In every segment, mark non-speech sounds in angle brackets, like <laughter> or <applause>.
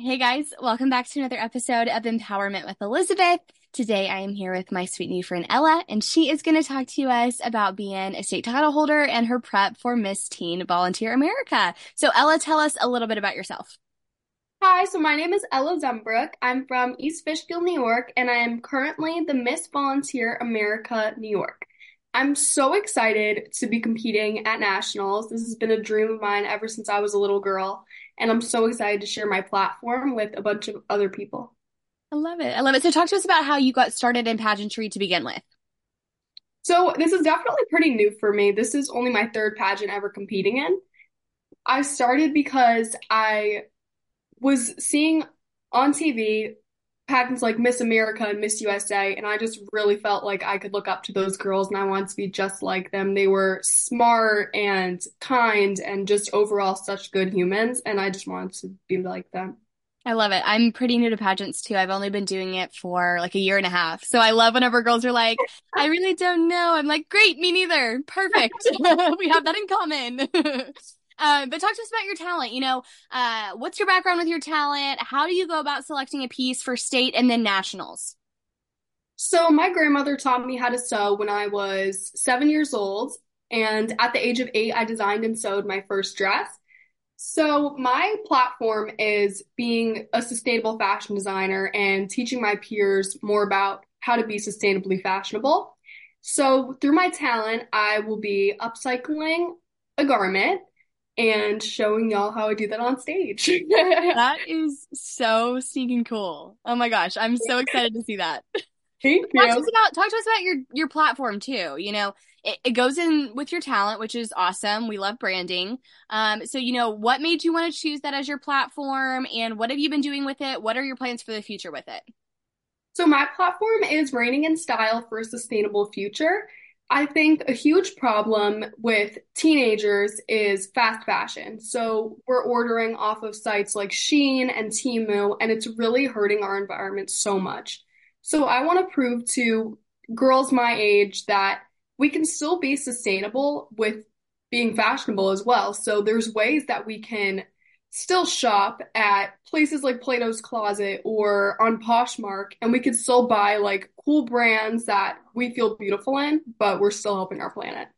Hey guys, welcome back to another episode of Empowerment with Elizabeth. Today I am here with my sweet new friend Ella, and she is going to talk to us about being a state title holder and her prep for Miss Teen Volunteer America. So Ella, tell us a little bit about yourself. Hi, so my name is Ella Zumbrook. I'm from East Fishkill, New York, and I am currently the Miss Volunteer America New York. I'm so excited to be competing at nationals. This has been a dream of mine ever since I was a little girl, and I'm so excited to share my platform with a bunch of other people. I love it. I love it. So talk to us about how you got started in pageantry to begin with. So this is definitely pretty new for me. This is only my third pageant ever competing in. I started because I was seeing on TV pageants like Miss America and Miss USA, and I just really felt like I could look up to those girls and I wanted to be just like them. They were smart and kind and just overall such good humans, and I just wanted to be like them. I love it. I'm pretty new to pageants too. I've only been doing it for like a year and a half. So I love whenever girls are like, I really don't know. I'm like, great, me neither. Perfect. <laughs> we have that in common. <laughs> Uh, but talk to us about your talent. You know, uh, what's your background with your talent? How do you go about selecting a piece for state and then nationals? So my grandmother taught me how to sew when I was seven years old. And at the age of eight, I designed and sewed my first dress. So my platform is being a sustainable fashion designer and teaching my peers more about how to be sustainably fashionable. So through my talent, I will be upcycling a garment and showing y'all how I do that on stage. <laughs> that is so sneaking cool. Oh my gosh, I'm so excited to see that. Thank you. Talk to us about talk to us about your your platform too. You know, it, it goes in with your talent, which is awesome. We love branding. Um, so you know, what made you want to choose that as your platform, and what have you been doing with it? What are your plans for the future with it? So my platform is Reigning in Style for a Sustainable Future. I think a huge problem with teenagers is fast fashion. So we're ordering off of sites like Shein and Temu, and it's really hurting our environment so much. So I want to prove to girls my age that we can still be sustainable with being fashionable as well. So there's ways that we can still shop at places like Plato's Closet or on Poshmark, and we could still buy like cool brands that we feel beautiful in, but we're still helping our planet.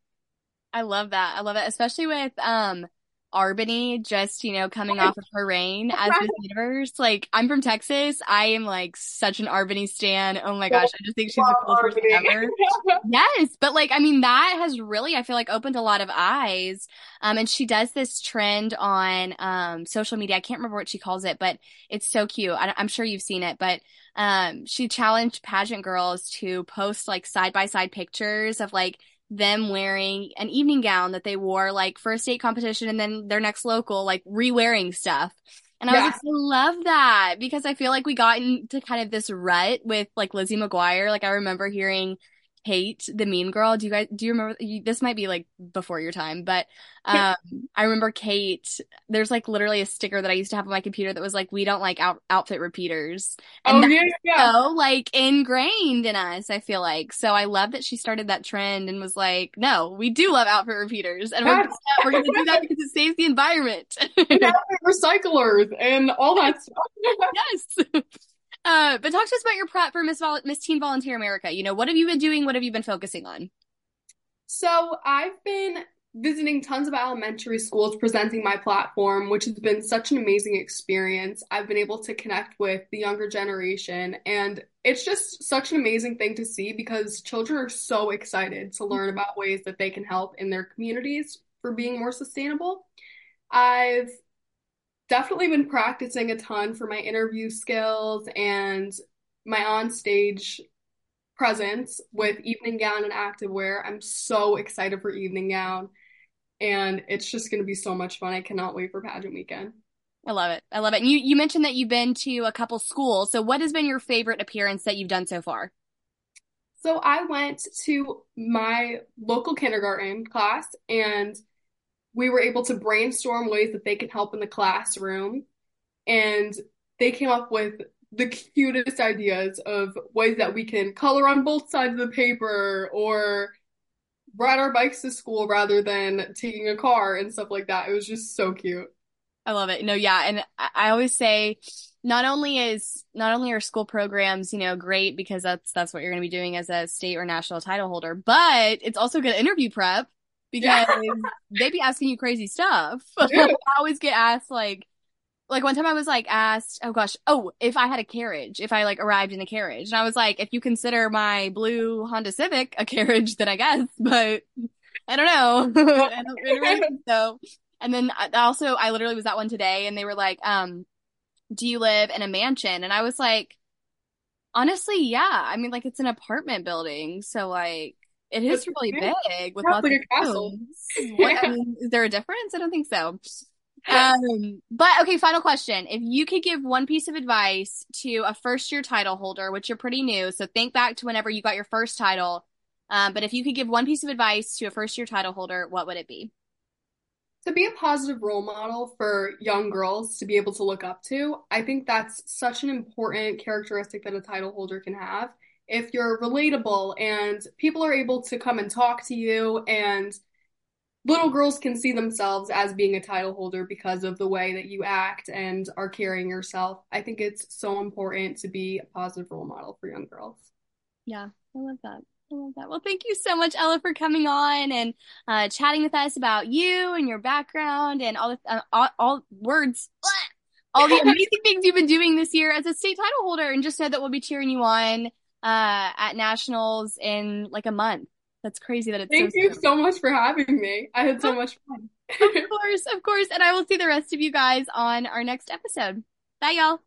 I love that. I love it, especially with um R'Bonney just, you know, coming off of her reign as Miss Universe. Like, I'm from Texas. I am like such an R'Bonney stan. Oh my gosh. I just think she's the coolest person ever. <laughs> yes. But like, I mean, that has really, I feel like opened a lot of eyes. Um, and she does this trend on, um, social media. I can't remember what she calls it, but it's so cute. I, I'm sure you've seen it, but, um, she challenged pageant girls to post like side by side pictures of like them wearing an evening gown that they wore like for a state competition and then their next local, like re-wearing stuff. And I was like, I love that because I feel like we got into kind of this rut with like Lizzie McGuire. Like I remember hearing Kate, the mean girl. Do you guys do you remember this might be like before your time, but um I remember Kate, there's like literally a sticker that I used to have on my computer that was like we don't like out- outfit repeaters. And oh, yeah, yeah. so like ingrained in us, I feel like. So I love that she started that trend and was like, "No, we do love outfit repeaters and we're we're going to do that <laughs> because it saves the environment." recyclers and all that stuff. <laughs> yes. Uh, but talk to us about your prep for Miss Vol- Miss Teen Volunteer America. You know, what have you been doing? What have you been focusing on? So I've been visiting tons of elementary schools presenting my platform, which has been such an amazing experience. I've been able to connect with the younger generation, and it's just such an amazing thing to see because children are so excited to learn about ways that they can help in their communities for being more sustainable. I've definitely been practicing a ton for my interview skills and my on-stage presence with evening gown and activewear. I'm so excited for evening gown and it's just going to be so much fun. I cannot wait for pageant weekend. I love it. I love it. And you you mentioned that you've been to a couple schools. So what has been your favorite appearance that you've done so far? So I went to my local kindergarten class and we were able to brainstorm ways that they can help in the classroom. And they came up with the cutest ideas of ways that we can color on both sides of the paper or ride our bikes to school rather than taking a car and stuff like that. It was just so cute. I love it. No, yeah. And I always say, not only is not only are school programs, you know, great because that's that's what you're going to be doing as a state or national title holder, but it's also good interview prep because they be asking you crazy stuff. <laughs> <laughs> I always get asked like like one time I was like asked, oh gosh, oh, if I had a carriage, if I like arrived in a carriage. And I was like, if you consider my blue Honda Civic a carriage, <laughs> then I guess, but I don't know. I don't really think so. And then I, also, I literally was at one today and they were like, um, do you live in a mansion? And I was like, honestly, yeah. I mean, like it's an apartment building. So like, it is really big with lots of castles. <laughs> What, I mean, is there a difference? I don't think so. Um, but okay, final question. If you could give one piece of advice to a first year title holder, which you're pretty new, so think back to whenever you got your first title. Um, but if you could give one piece of advice to a first year title holder, what would it be? To be a positive role model for young girls to be able to look up to, I think that's such an important characteristic that a title holder can have. If you're relatable and people are able to come and talk to you and little girls can see themselves as being a title holder because of the way that you act and are carrying yourself. I think it's so important to be a positive role model for young girls. Yeah, I love that. I love that. Well, thank you so much, Ella, for coming on and uh, chatting with us about you and your background and all the uh, all, all, words, all the <laughs> amazing things you've been doing this year as a state title holder, and just said that we'll be cheering you on uh, at nationals in like a month. That's crazy that it's Thank so you so much for having me. I had so much fun. of course, of course. And I will see the rest of you guys on our next episode. Bye, y'all.